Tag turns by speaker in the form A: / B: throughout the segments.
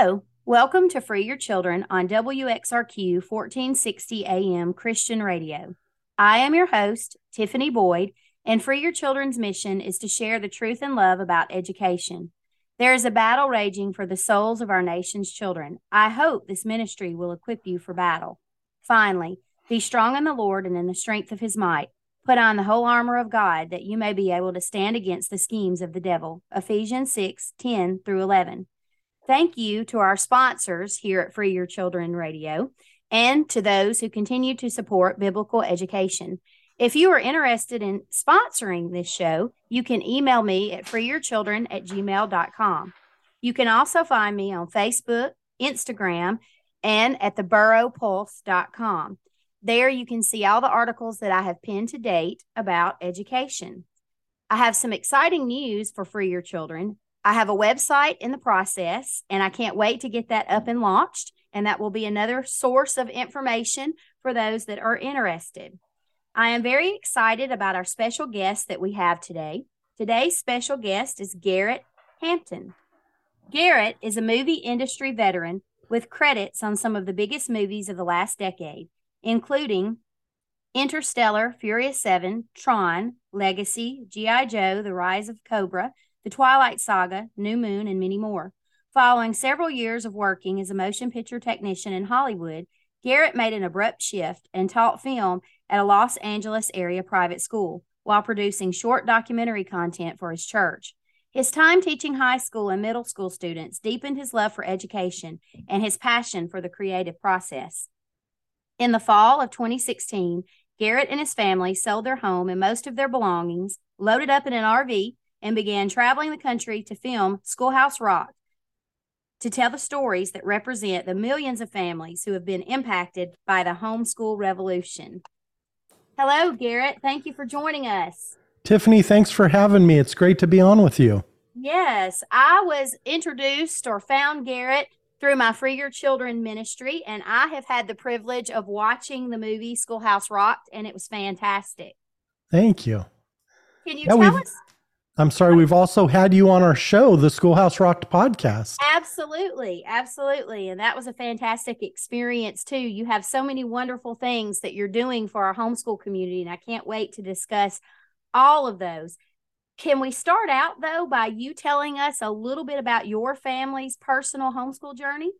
A: Hello, welcome to Free Your Children on WXRQ 1460 AM Christian Radio. I am your host, Tiffany Boyd, and Free Your Children's mission is to share the truth and love about education. There is a battle raging for the souls of our nation's children. I hope this ministry will equip you for battle. Finally, be strong in the Lord and in the strength of his might. Put on the whole armor of God that you may be able to stand against the schemes of the devil. Ephesians 6 10 through 11. Thank you to our sponsors here at Free Your Children Radio and to those who continue to support biblical education. If you are interested in sponsoring this show, you can email me at freeyourchildren at gmail.com. You can also find me on Facebook, Instagram, and at theburrowpulse.com. There you can see all the articles that I have penned to date about education. I have some exciting news for Free Your Children. I have a website in the process, and I can't wait to get that up and launched. And that will be another source of information for those that are interested. I am very excited about our special guest that we have today. Today's special guest is Garritt Hampton. Garritt is a movie industry veteran with credits on some of the biggest movies of the last decade, including Interstellar, Furious 7, Tron, Legacy, G.I. Joe, The Rise of Cobra, the Twilight Saga, New Moon, and many more. Following several years of working as a motion picture technician in Hollywood, Garritt made an abrupt shift and taught film at a Los Angeles area private school while producing short documentary content for his church. His time teaching high school and middle school students deepened his love for education and his passion for the creative process. In the fall of 2016, Garritt and his family sold their home and most of their belongings, loaded up in an RV, and began traveling the country to film Schoolhouse Rocked to tell the stories that represent the millions of families who have been impacted by the homeschool revolution. Hello, Garritt. Thank you for joining us.
B: Tiffany, thanks for having me. It's great to be on with you.
A: Yes, I was introduced or found Garritt through my Free Your Children ministry, and I have had the privilege of watching the movie Schoolhouse Rocked, and it was fantastic.
B: Thank you.
A: Can you yeah, tell us
B: I'm sorry, we've also had you on our show, the Schoolhouse Rocked podcast.
A: Absolutely. Absolutely. And that was a fantastic experience, too. You have so many wonderful things that you're doing for our homeschool community, and I can't wait to discuss all of those. Can we start out, though, by you telling us a little bit about your family's personal homeschool journey?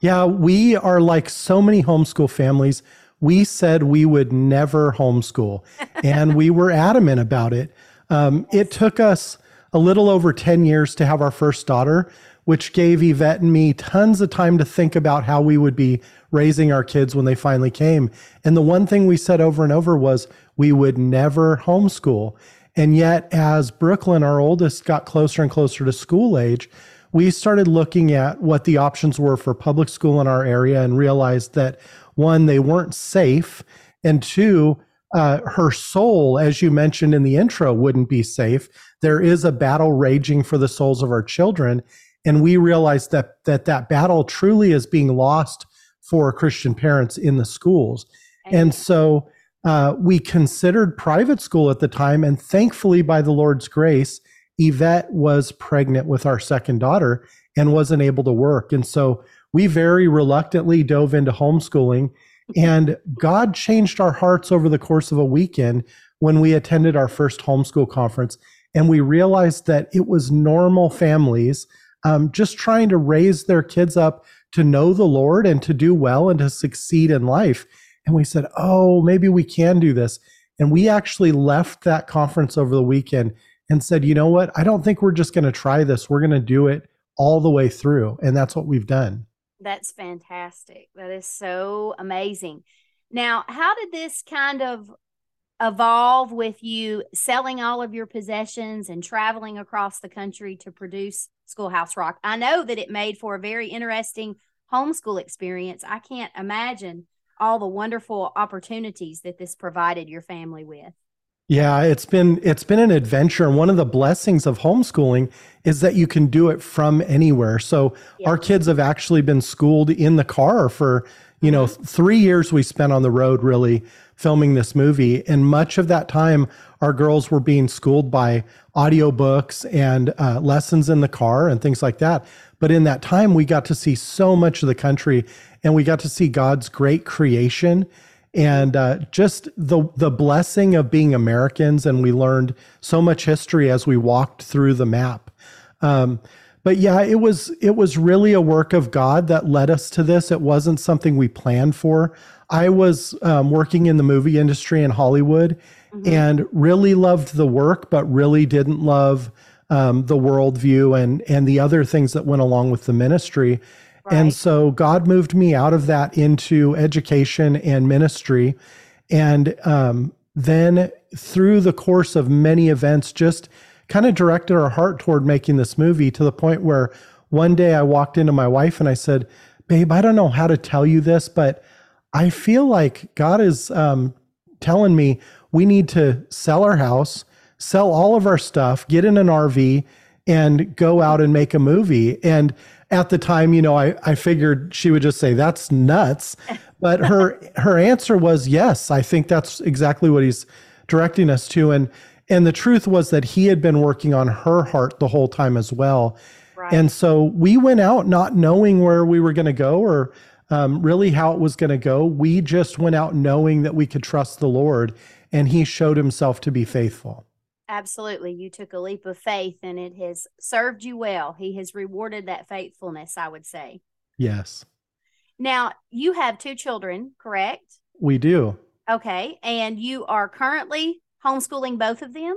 B: Yeah, we are like so many homeschool families. We said we would never homeschool, and we were adamant about it. Um, it took us a little over 10 years to have our first daughter, which gave Yvette and me tons of time to think about how we would be raising our kids when they finally came. And the one thing we said over and over was we would never homeschool. And yet, as Brooklyn, our oldest, got closer and closer to school age, we started looking at what the options were for public school in our area and realized that one, they weren't safe, and two, uh, her soul, as you mentioned in the intro, wouldn't be safe. There is a battle raging for the souls of our children, and we realize that that that battle truly is being lost for Christian parents in the schools. And so uh, we considered private school at the time, and thankfully, by the Lord's grace, Yvette was pregnant with our second daughter and wasn't able to work. And so we very reluctantly dove into homeschooling and God changed our hearts over the course of a weekend when we attended our first homeschool conference. And we realized that it was normal families um, just trying to raise their kids up to know the Lord and to do well and to succeed in life. And we said, oh, maybe we can do this. And we actually left that conference over the weekend and said, you know what? I don't think we're just going to try this. We're going to do it all the way through. And that's what we've done.
A: That's fantastic. That is so amazing. Now, how did this kind of evolve with you selling all of your possessions and traveling across the country to produce Schoolhouse Rocked? I know that it made for a very interesting homeschool experience. I can't imagine all the wonderful opportunities that this provided your family with.
B: Yeah, it's been it's been an adventure and one of the blessings of homeschooling is that you can do it from anywhere. So yeah. our kids have actually been schooled in the car for, You know, three years we spent on the road really filming this movie. And much of that time, our girls were being schooled by audiobooks and uh, lessons in the car and things like that. But in that time, we got to see so much of the country and we got to see God's great creation and uh, just the the blessing of being Americans. And we learned so much history as we walked through the map. Um, but yeah, it was it was really a work of God that led us to this. It wasn't something we planned for. I was um, working in the movie industry in Hollywood, mm-hmm. and really loved the work, but really didn't love um, the worldview and and the other things that went along with the ministry. Right. And so God moved me out of that into education and ministry, and um, then through the course of many events, just kind of directed our heart toward making this movie to the point where one day I walked into my wife and I said, Babe, I don't know how to tell you this, but I feel like God is um, telling me we need to sell our house, sell all of our stuff, get in an RV, and go out and make a movie. And at the time, you know, I, I figured she would just say, That's nuts. But her her answer was yes, I think that's exactly what he's directing us to. And and the truth was that he had been working on her heart the whole time as well. Right. And so we went out not knowing where we were going to go or um, really how it was going to go. We just went out knowing that we could trust the Lord, and he showed himself to be faithful.
A: Absolutely. You took a leap of faith and it has served you well. He has rewarded that faithfulness, I would say.
B: Yes.
A: Now, you have two children, correct?
B: We do.
A: Okay. And you are currently homeschooling both of them?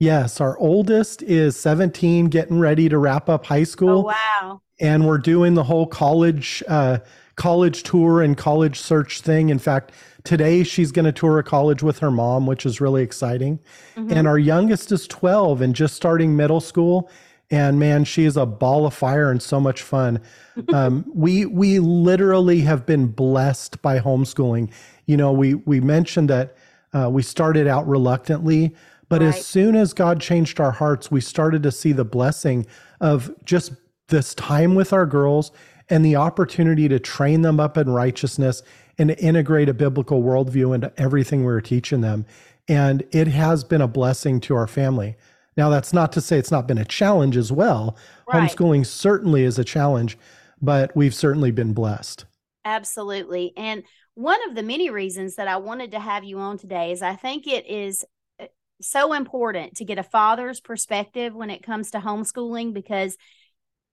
B: Yes, our oldest is 17, getting ready to wrap up high school.
A: Oh, wow.
B: And we're doing the whole college uh, college tour and college search thing. In fact, today she's going to tour a college with her mom, which is really exciting. Mm-hmm. And our youngest is 12 and just starting middle school. And man, she is a ball of fire and so much fun. Um, we we literally have been blessed by homeschooling. You know, we we mentioned that uh, we started out reluctantly, but right. as soon as God changed our hearts, we started to see the blessing of just this time with our girls and the opportunity to train them up in righteousness and to integrate a biblical worldview into everything we were teaching them. And it has been a blessing to our family. Now, that's not to say it's not been a challenge as well. Right. Homeschooling certainly is a challenge, but we've certainly been blessed.
A: Absolutely. And one of the many reasons that I wanted to have you on today is I think it is uh, so important to get a father's perspective when it comes to homeschooling because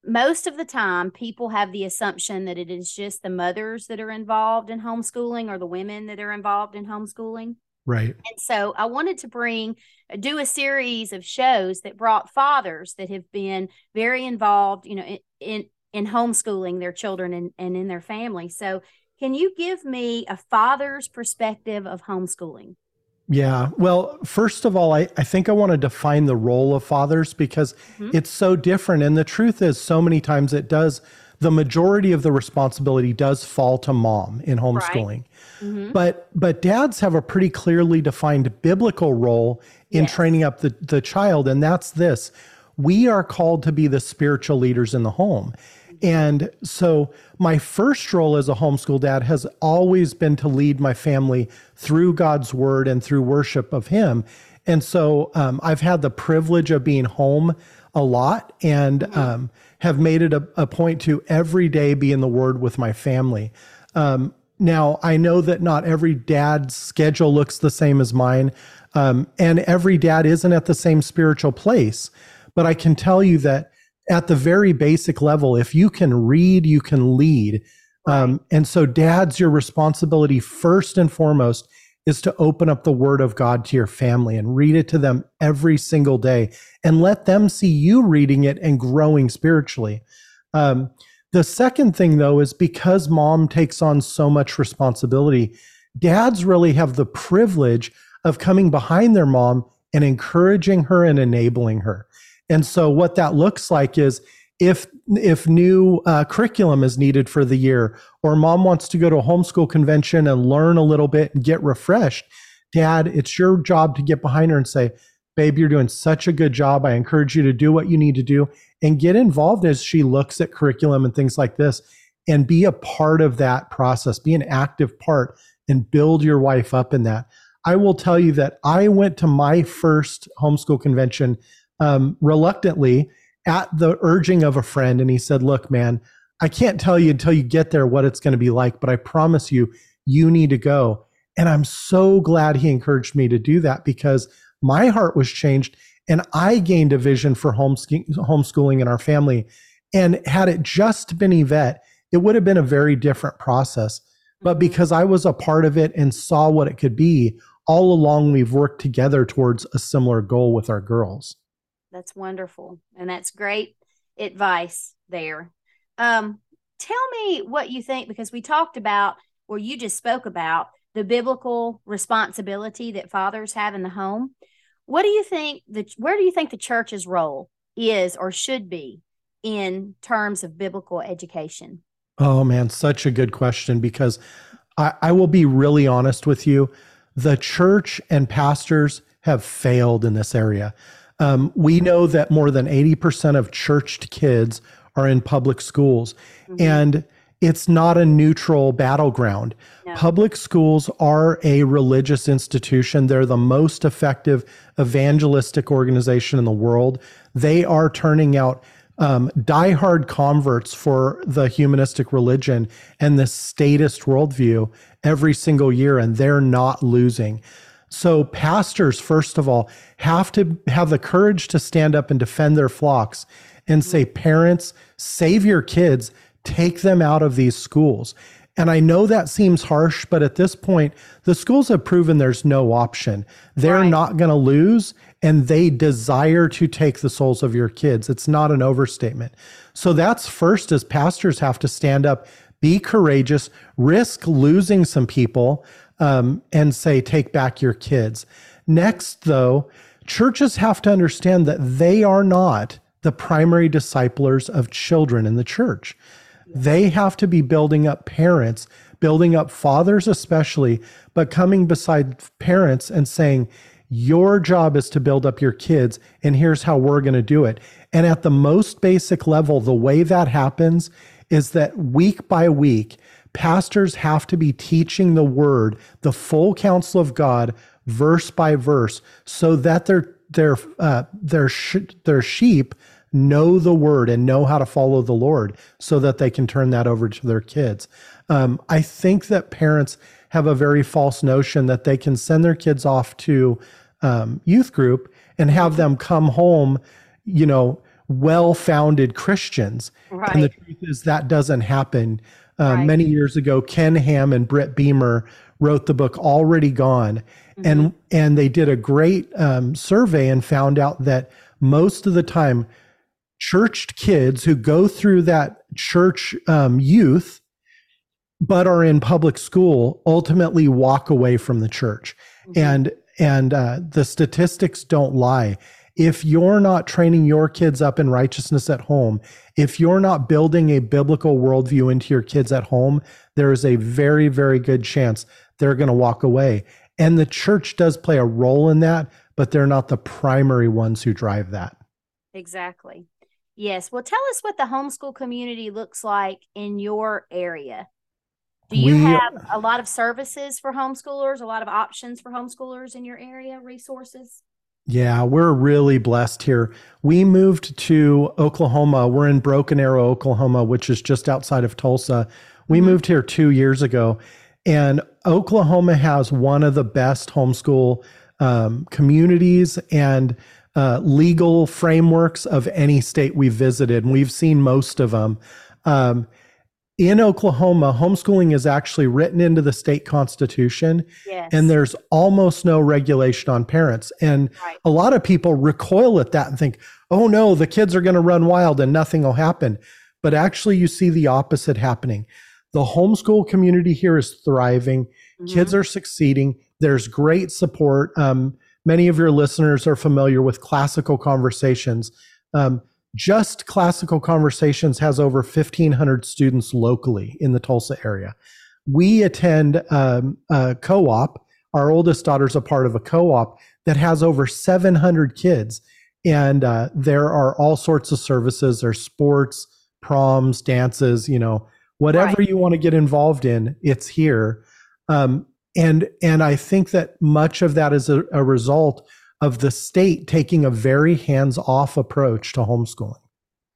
A: most of the time people have the assumption that it is just the mothers that are involved in homeschooling or the women that are involved in homeschooling.
B: Right.
A: And so I wanted to bring uh, do a series of shows that brought fathers that have been very involved, you know, in in, in homeschooling their children and, and in their family. So can you give me a father's perspective of homeschooling?
B: Yeah. Well, first of all, I, I think I want to define the role of fathers because mm-hmm. it's so different. And the truth is, so many times it does, the majority of the responsibility does fall to mom in homeschooling. Right. Mm-hmm. But but dads have a pretty clearly defined biblical role in yes. training up the, the child. And that's this. We are called to be the spiritual leaders in the home. And so my first role as a homeschool dad has always been to lead my family through God's word and through worship of Him. And so um, I've had the privilege of being home a lot and mm-hmm. um, have made it a, a, point to every day be in the word with my family. Um, now, I know that not every dad's schedule looks the same as mine, um, and every dad isn't at the same spiritual place. But I can tell you that at the very basic level, if you can read, you can lead. Um, and so, dads, your responsibility first and foremost is to open up the word of God to your family and read it to them every single day and let them see you reading it and growing spiritually. Um, the second thing, though, is because mom takes on so much responsibility, dads really have the privilege of coming behind their mom and encouraging her and enabling her. And so what that looks like is if if new uh, curriculum is needed for the year, or mom wants to go to a homeschool convention and learn a little bit and get refreshed, dad, it's your job to get behind her and say, "Babe, you're doing such a good job. I encourage you to do what you need to do and get involved as she looks at curriculum and things like this." and be a part of that process, be an active part and build your wife up in that. I will tell you that I went to my first homeschool convention um, reluctantly at the urging of a friend. And he said, Look, man, I can't tell you until you get there what it's going to be like, but I promise you, you need to go. And I'm so glad he encouraged me to do that because my heart was changed and I gained a vision for homeschooling in our family. And had it just been Yvette, it would have been a very different process. But mm-hmm. because I was a part of it and saw what it could be, all along we've worked together towards a similar goal with our girls.
A: That's wonderful. And that's great advice there. Um, tell me what you think, because we talked about, or you just spoke about, the biblical responsibility that fathers have in the home. What do you think the where do you think the church's role is or should be in terms of biblical education?
B: Oh man, such a good question because I, I will be really honest with you. The church and pastors have failed in this area. Um, we know that more than 80% of churched kids are in public schools, mm-hmm. and it's not a neutral battleground. No. Public schools are a religious institution. They're the most effective evangelistic organization in the world. They are turning out um, diehard converts for the humanistic religion and the statist worldview every single year, and they're not losing. So, pastors, first of all, have to have the courage to stand up and defend their flocks and say, mm-hmm. Parents, save your kids, take them out of these schools. And I know that seems harsh, but at this point, the schools have proven there's no option. They're right. not going to lose, and they desire to take the souls of your kids. It's not an overstatement. So that's first, as pastors have to stand up, be courageous, risk losing some people, um, and say, take back your kids. Next, though, churches have to understand that they are not the primary disciplers of children in the church. They have to be building up parents, building up fathers, especially, but coming beside parents and saying, Your job is to build up your kids, and here's how we're going to do it. And at the most basic level, the way that happens is that week by week, pastors have to be teaching the word, the full counsel of God, verse by verse, so that their their uh, their sh- their sheep know the word and know how to follow the Lord so that they can turn that over to their kids. Um, I think that parents have a very false notion that they can send their kids off to um, youth group and have them come home, you know, well founded Christians. Right. And the truth is that doesn't happen. Uh, right. Many years ago, Ken Ham and Britt Beemer wrote the book Already Gone. Mm-hmm. And, and they did a great um, survey and found out that most of the time, churched kids who go through that church um, youth but are in public school ultimately walk away from the church mm-hmm. and and uh, the statistics don't lie if you're not training your kids up in righteousness at home if you're not building a biblical worldview into your kids at home there is a very very good chance they're going to walk away and the church does play a role in that but they're not the primary ones who drive that
A: exactly Yes. Well, tell us what the homeschool community looks like in your area. Do you we, have a lot of services for homeschoolers, a lot of options for homeschoolers in your area, resources?
B: Yeah, we're really blessed here. We moved to Oklahoma. We're in Broken Arrow, Oklahoma, which is just outside of Tulsa. We mm-hmm. moved here two years ago, and Oklahoma has one of the best homeschool um, communities and uh, legal frameworks of any state we've visited, and we've seen most of them. Um, in Oklahoma, homeschooling is actually written into the state constitution, yes. and there's almost no regulation on parents. And right. a lot of people recoil at that and think, oh no, the kids are going to run wild and nothing will happen. But actually, you see the opposite happening. The homeschool community here is thriving, mm-hmm. kids are succeeding, there's great support. Um, Many of your listeners are familiar with Classical Conversations. Um, just Classical Conversations has over 1,500 students locally in the Tulsa area. We attend um, a co op. Our oldest daughter's a part of a co op that has over 700 kids. And uh, there are all sorts of services. There's sports, proms, dances, you know, Whatever right. you want to get involved in, it's here. Um, and and I think that much of that is a, a result of the state taking a very hands-off approach to homeschooling.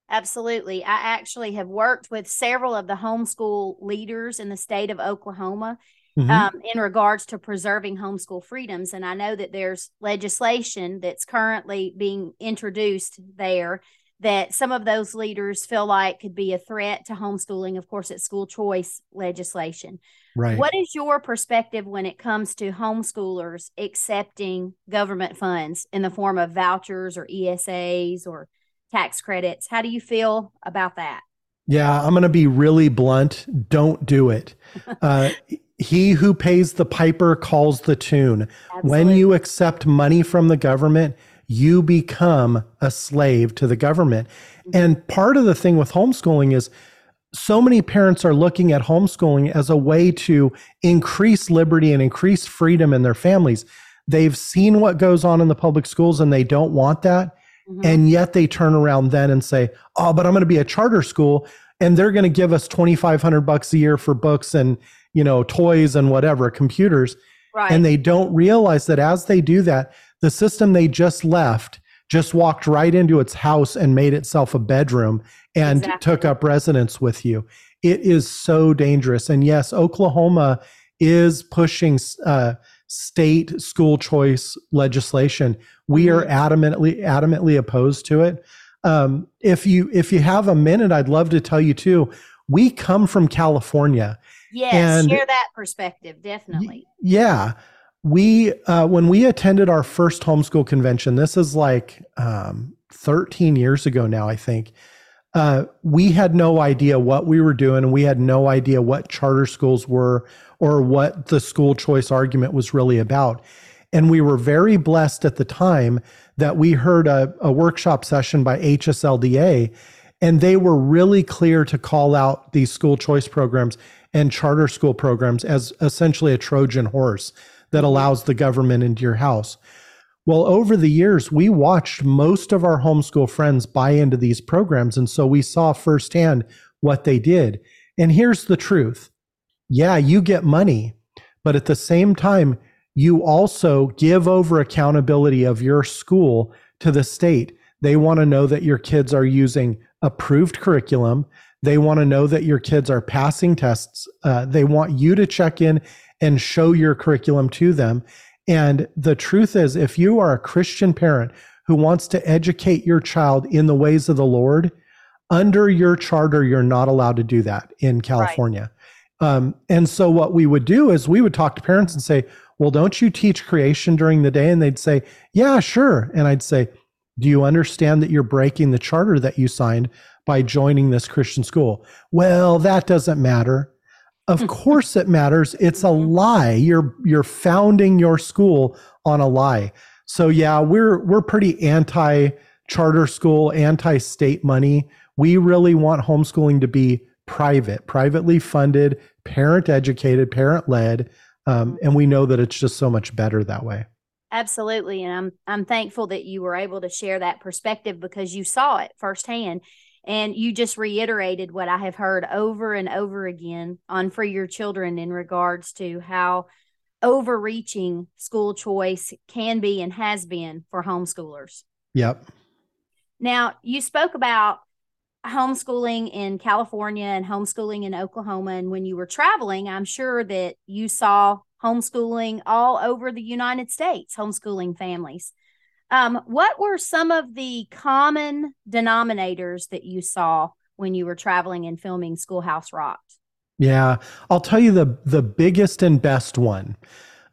A: Absolutely. I actually have worked with several of the homeschool leaders in the state of Oklahoma mm-hmm. um, in regards to preserving homeschool freedoms. And I know that there's legislation that's currently being introduced there that some of those leaders feel like could be a threat to homeschooling. Of course, it's school choice legislation. Right. What is your perspective when it comes to homeschoolers accepting government funds in the form of vouchers or ESAs or tax credits? How do you feel about that?
B: Yeah, I'm going to be really blunt. Don't do it. Uh, he who pays the piper calls the tune. Absolutely. When you accept money from the government, you become a slave to the government. And part of the thing with homeschooling is so many parents are looking at homeschooling as a way to increase liberty and increase freedom in their families. They've seen what goes on in the public schools and they don't want that. Mm-hmm. And yet they turn around then and say, "Oh, but I'm going to be a charter school and they're going to give us 2500 bucks a year for books and, you know, toys and whatever, computers." Right. And they don't realize that as they do that, the system they just left just walked right into its house and made itself a bedroom and exactly. took up residence with you. It is so dangerous. And yes, Oklahoma is pushing uh, state school choice legislation. We mm-hmm. are adamantly adamantly opposed to it. Um, if you if you have a minute, I'd love to tell you too. We come from California.
A: Yes, share that perspective definitely.
B: Y- yeah, we uh, when we attended our first homeschool convention. This is like um, 13 years ago now, I think. Uh, we had no idea what we were doing, and we had no idea what charter schools were or what the school choice argument was really about. And we were very blessed at the time that we heard a, a workshop session by HSLDA, and they were really clear to call out these school choice programs and charter school programs as essentially a Trojan horse that allows the government into your house. Well, over the years, we watched most of our homeschool friends buy into these programs. And so we saw firsthand what they did. And here's the truth yeah, you get money, but at the same time, you also give over accountability of your school to the state. They want to know that your kids are using approved curriculum. They want to know that your kids are passing tests. Uh, they want you to check in and show your curriculum to them. And the truth is, if you are a Christian parent who wants to educate your child in the ways of the Lord, under your charter, you're not allowed to do that in California. Right. Um, and so, what we would do is we would talk to parents and say, Well, don't you teach creation during the day? And they'd say, Yeah, sure. And I'd say, Do you understand that you're breaking the charter that you signed by joining this Christian school? Well, that doesn't matter. Of course it matters. It's a mm-hmm. lie. You're you're founding your school on a lie. So yeah, we're we're pretty anti charter school, anti state money. We really want homeschooling to be private, privately funded, parent educated, parent led, um, and we know that it's just so much better that way.
A: Absolutely, and I'm I'm thankful that you were able to share that perspective because you saw it firsthand. And you just reiterated what I have heard over and over again on For Your Children in regards to how overreaching school choice can be and has been for homeschoolers.
B: Yep.
A: Now, you spoke about homeschooling in California and homeschooling in Oklahoma. And when you were traveling, I'm sure that you saw homeschooling all over the United States, homeschooling families. Um, what were some of the common denominators that you saw when you were traveling and filming Schoolhouse Rocked?
B: Yeah, I'll tell you the the biggest and best one.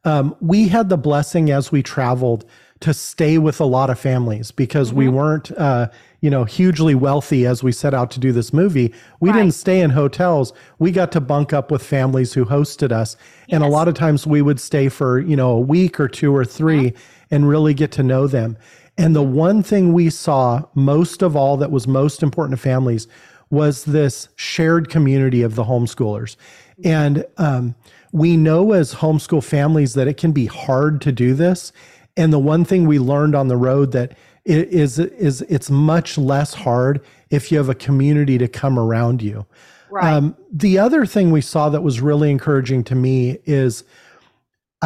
B: Um, we had the blessing as we traveled to stay with a lot of families because mm-hmm. we weren't, uh, you know, hugely wealthy as we set out to do this movie. We right. didn't stay in hotels. We got to bunk up with families who hosted us, yes. and a lot of times we would stay for you know a week or two or 3 uh-huh and really get to know them. And the one thing we saw most of all that was most important to families was this shared community of the homeschoolers. And um, we know as homeschool families that it can be hard to do this. And the one thing we learned on the road that it is is it's much less hard if you have a community to come around you.
A: Right. Um,
B: the other thing we saw that was really encouraging to me is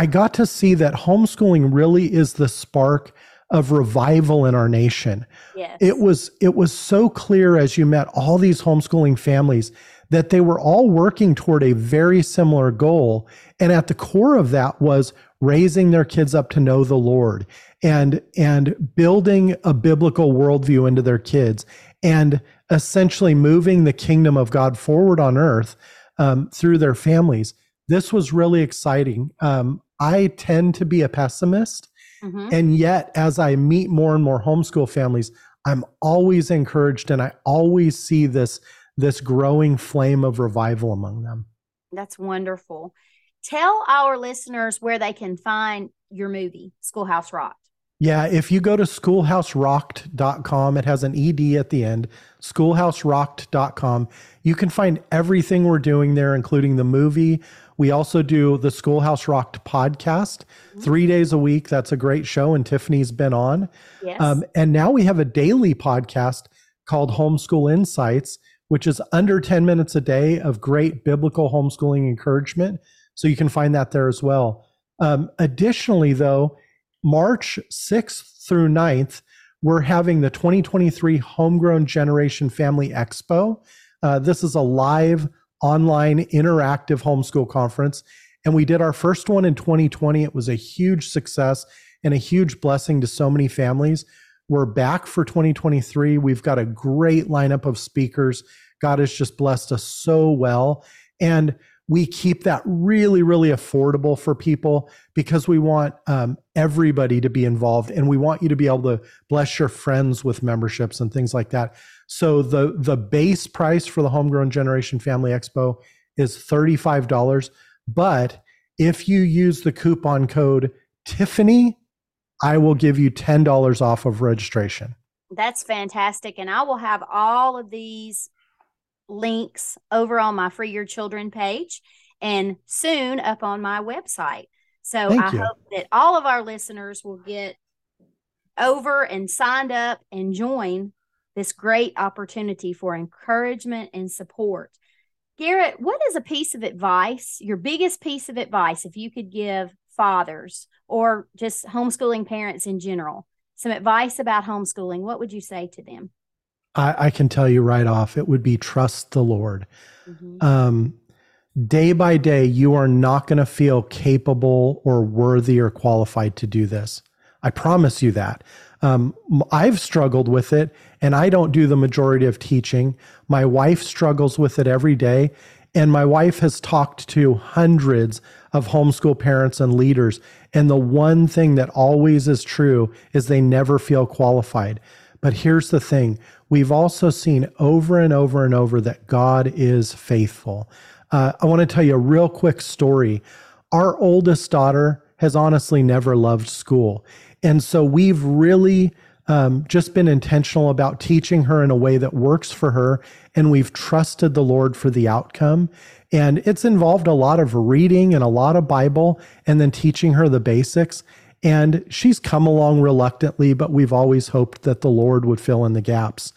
B: I got to see that homeschooling really is the spark of revival in our nation.
A: Yes.
B: It was it was so clear as you met all these homeschooling families that they were all working toward a very similar goal and at the core of that was raising their kids up to know the Lord and and building a biblical worldview into their kids and essentially moving the kingdom of God forward on earth um, through their families. This was really exciting. Um, I tend to be a pessimist. Mm-hmm. And yet, as I meet more and more homeschool families, I'm always encouraged and I always see this, this growing flame of revival among them.
A: That's wonderful. Tell our listeners where they can find your movie, Schoolhouse Rocked.
B: Yeah, if you go to schoolhouserocked.com, it has an ED at the end, schoolhouserocked.com. You can find everything we're doing there, including the movie. We also do the Schoolhouse Rocked podcast mm-hmm. three days a week. That's a great show, and Tiffany's been on.
A: Yes. Um,
B: and now we have a daily podcast called Homeschool Insights, which is under 10 minutes a day of great biblical homeschooling encouragement. So you can find that there as well. Um, additionally, though, March 6th through 9th, we're having the 2023 Homegrown Generation Family Expo. Uh, this is a live online interactive homeschool conference. And we did our first one in 2020. It was a huge success and a huge blessing to so many families. We're back for 2023. We've got a great lineup of speakers. God has just blessed us so well. And we keep that really, really affordable for people because we want um, everybody to be involved and we want you to be able to bless your friends with memberships and things like that. So the the base price for the Homegrown Generation Family Expo is $35. But if you use the coupon code Tiffany, I will give you $10 off of registration.
A: That's fantastic. And I will have all of these links over on my Free Your Children page and soon up on my website. So Thank I you. hope that all of our listeners will get over and signed up and join this great opportunity for encouragement and support. Garritt, what is a piece of advice, your biggest piece of advice, if you could give fathers or just homeschooling parents in general, some advice about homeschooling? What would you say to them?
B: I, I can tell you right off, it would be trust the Lord. Mm-hmm. Um, day by day, you are not going to feel capable or worthy or qualified to do this. I promise you that. Um, I've struggled with it, and I don't do the majority of teaching. My wife struggles with it every day, and my wife has talked to hundreds of homeschool parents and leaders. And the one thing that always is true is they never feel qualified. But here's the thing we've also seen over and over and over that God is faithful. Uh, I want to tell you a real quick story. Our oldest daughter has honestly never loved school. And so we've really um, just been intentional about teaching her in a way that works for her. And we've trusted the Lord for the outcome. And it's involved a lot of reading and a lot of Bible and then teaching her the basics. And she's come along reluctantly, but we've always hoped that the Lord would fill in the gaps.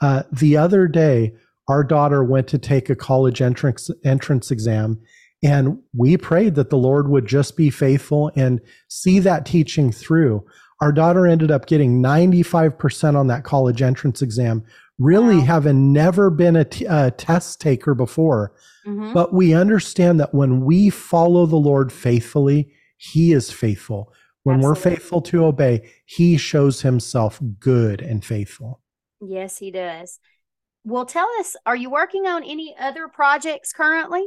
B: Uh, the other day, our daughter went to take a college entrance entrance exam, and we prayed that the Lord would just be faithful and see that teaching through. Our daughter ended up getting 95% on that college entrance exam, really wow. having never been a, t- a test taker before. Mm-hmm. But we understand that when we follow the Lord faithfully, He is faithful. When Absolutely. we're faithful to obey, he shows himself good and faithful.
A: Yes, he does. Well, tell us, are you working on any other projects currently?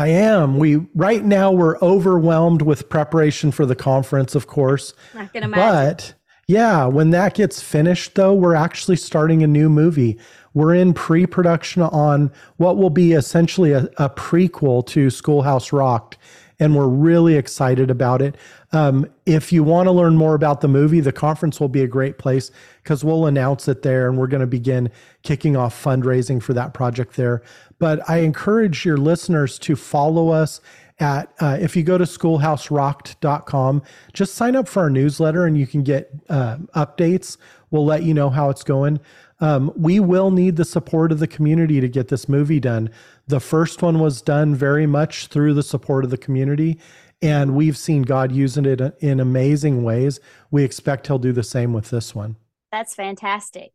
B: I am. We right now we're overwhelmed with preparation for the conference, of course.
A: I can imagine.
B: But yeah, when that gets finished though, we're actually starting a new movie. We're in pre-production on what will be essentially a, a prequel to Schoolhouse Rocked and we're really excited about it. Um, if you want to learn more about the movie, the conference will be a great place because we'll announce it there and we're going to begin kicking off fundraising for that project there. But I encourage your listeners to follow us at uh, if you go to schoolhouserocked.com just sign up for our newsletter and you can get uh, updates we'll let you know how it's going Um, we will need the support of the community to get this movie done. The first one was done very much through the support of the community, and we've seen God using it in amazing ways. We expect He'll do the same with this one.
A: That's fantastic.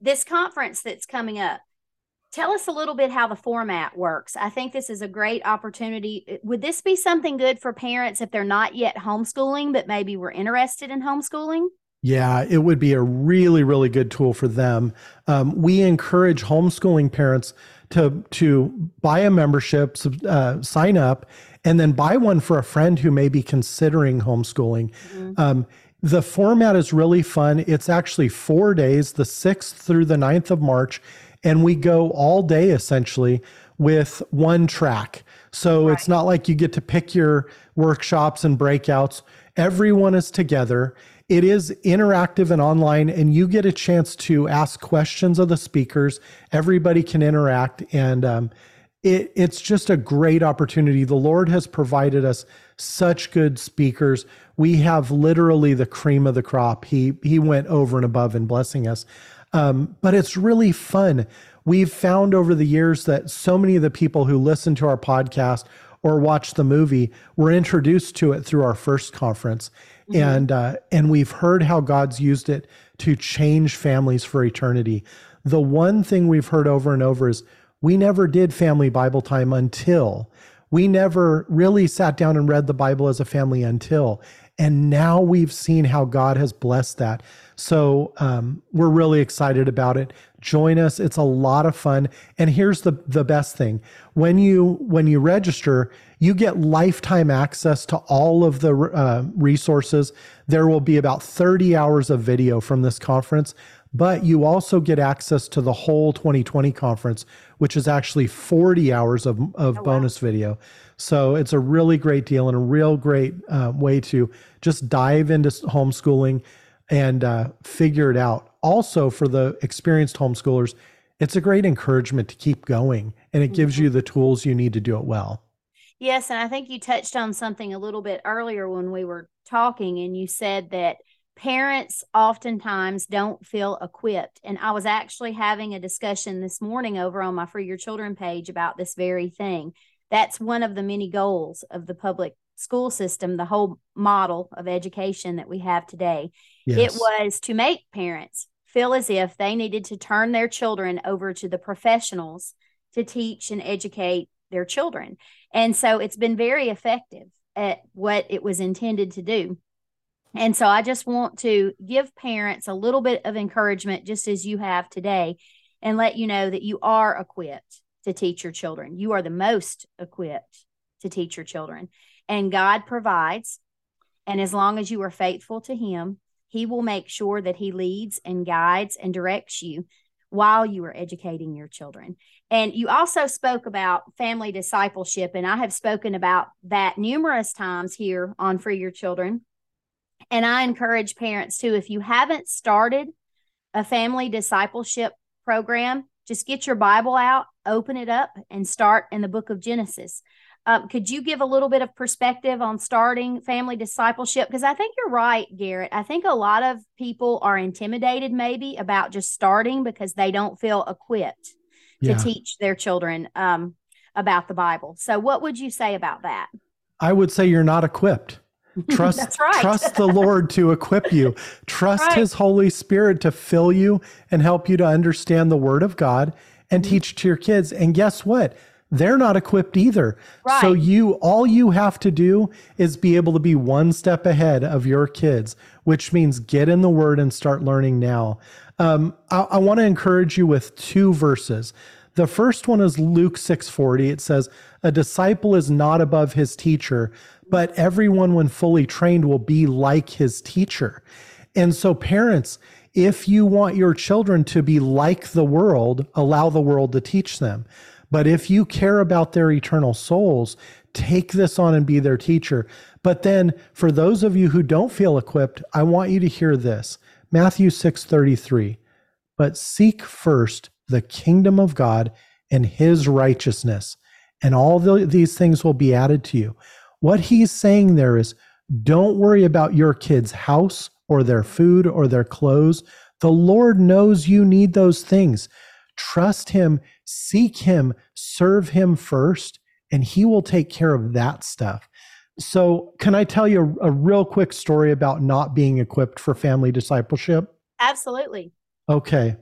A: This conference that's coming up, tell us a little bit how the format works. I think this is a great opportunity. Would this be something good for parents if they're not yet homeschooling, but maybe we're interested in homeschooling?
B: Yeah, it would be a really, really good tool for them. Um, we encourage homeschooling parents to to buy a membership, uh, sign up, and then buy one for a friend who may be considering homeschooling. Mm-hmm. Um, the format is really fun. It's actually four days, the 6th through the 9th of March, and we go all day essentially with one track. So right. it's not like you get to pick your workshops and breakouts. Everyone is together it is interactive and online, and you get a chance to ask questions of the speakers. Everybody can interact, and um, it, it's just a great opportunity. The Lord has provided us such good speakers. We have literally the cream of the crop. He He went over and above in blessing us, um, but it's really fun. We've found over the years that so many of the people who listen to our podcast or watch the movie were introduced to it through our first conference Mm-hmm. And uh, and we've heard how God's used it to change families for eternity. The one thing we've heard over and over is we never did family Bible time until we never really sat down and read the Bible as a family until. And now we've seen how God has blessed that. So um, we're really excited about it. Join us. It's a lot of fun. And here's the, the best thing. When you when you register, you get lifetime access to all of the uh, resources. There will be about 30 hours of video from this conference, but you also get access to the whole 2020 conference, which is actually 40 hours of, of oh, bonus wow. video. So it's a really great deal and a real great uh, way to just dive into homeschooling and uh, figure it out. Also, for the experienced homeschoolers, it's a great encouragement to keep going and it gives mm-hmm. you the tools you need to do it well.
A: Yes, and I think you touched on something a little bit earlier when we were talking, and you said that parents oftentimes don't feel equipped. And I was actually having a discussion this morning over on my Free Your Children page about this very thing. That's one of the many goals of the public school system, the whole model of education that we have today. Yes. It was to make parents feel as if they needed to turn their children over to the professionals to teach and educate their children. And so it's been very effective at what it was intended to do. And so I just want to give parents a little bit of encouragement, just as you have today, and let you know that you are equipped to teach your children. You are the most equipped to teach your children. And God provides. And as long as you are faithful to Him, He will make sure that He leads and guides and directs you while you are educating your children. And you also spoke about family discipleship, and I have spoken about that numerous times here on Free Your Children. And I encourage parents too, if you haven't started a family discipleship program, just get your Bible out, open it up, and start in the book of Genesis. Um, could you give a little bit of perspective on starting family discipleship? Because I think you're right, Garritt. I think a lot of people are intimidated maybe about just starting because they don't feel equipped to yeah. teach their children um, about the Bible. So, what would you say about that?
B: I would say you're not equipped. Trust, right. trust the Lord to equip you. Trust right. His Holy Spirit to fill you and help you to understand the Word of God and mm-hmm. teach to your kids. And guess what? They're not equipped either. Right. So you all you have to do is be able to be one step ahead of your kids, which means get in the Word and start learning now. Um, I, I want to encourage you with two verses. The first one is Luke 6:40. It says, "A disciple is not above his teacher, but everyone when fully trained will be like his teacher." And so parents, if you want your children to be like the world, allow the world to teach them. But if you care about their eternal souls, take this on and be their teacher. But then for those of you who don't feel equipped, I want you to hear this. Matthew 6:33. But seek first the kingdom of God and his righteousness, and all the, these things will be added to you. What he's saying there is don't worry about your kids' house or their food or their clothes. The Lord knows you need those things. Trust Him, seek Him, serve Him first, and He will take care of that stuff. So, can I tell you a, a real quick story about not being equipped for family discipleship?
A: Absolutely.
B: Okay.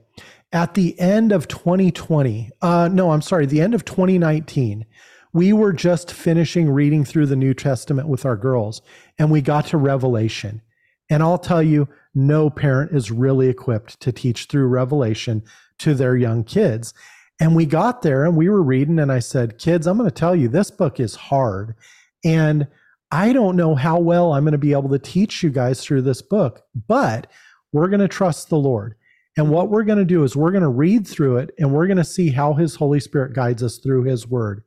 B: At the end of 2020, uh, no, I'm sorry, the end of 2019, we were just finishing reading through the New Testament with our girls, and we got to Revelation. And I'll tell you, no parent is really equipped to teach through Revelation to their young kids. And we got there and we were reading, and I said, Kids, I'm going to tell you, this book is hard. And I don't know how well I'm going to be able to teach you guys through this book, but we're going to trust the Lord. And what we're going to do is we're going to read through it and we're going to see how his Holy Spirit guides us through his word.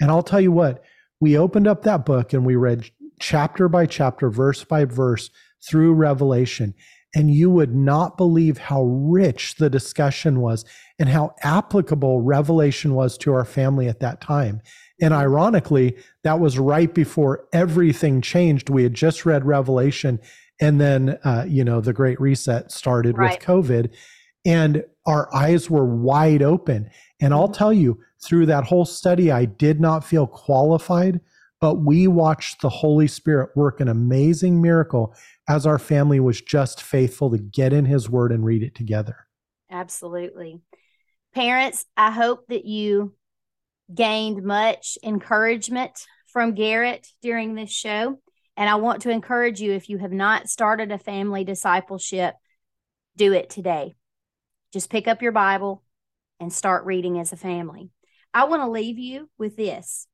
B: And I'll tell you what, we opened up that book and we read chapter by chapter, verse by verse through Revelation. And you would not believe how rich the discussion was and how applicable Revelation was to our family at that time. And ironically, that was right before everything changed. We had just read Revelation and then uh, you know the great reset started right. with covid and our eyes were wide open and i'll mm-hmm. tell you through that whole study i did not feel qualified but we watched the holy spirit work an amazing miracle as our family was just faithful to get in his word and read it together
A: absolutely parents i hope that you gained much encouragement from Garritt during this show and I want to encourage you if you have not started a family discipleship, do it today. Just pick up your Bible and start reading as a family. I want to leave you with this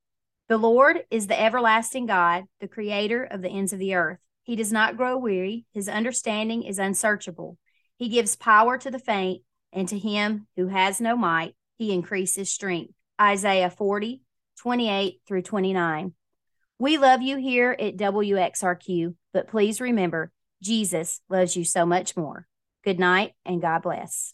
A: The Lord is the everlasting God, the creator of the ends of the earth. He does not grow weary, his understanding is unsearchable. He gives power to the faint, and to him who has no might, he increases strength. Isaiah 40, 28 through 29. We love you here at WXRQ, but please remember, Jesus loves you so much more. Good night and God bless.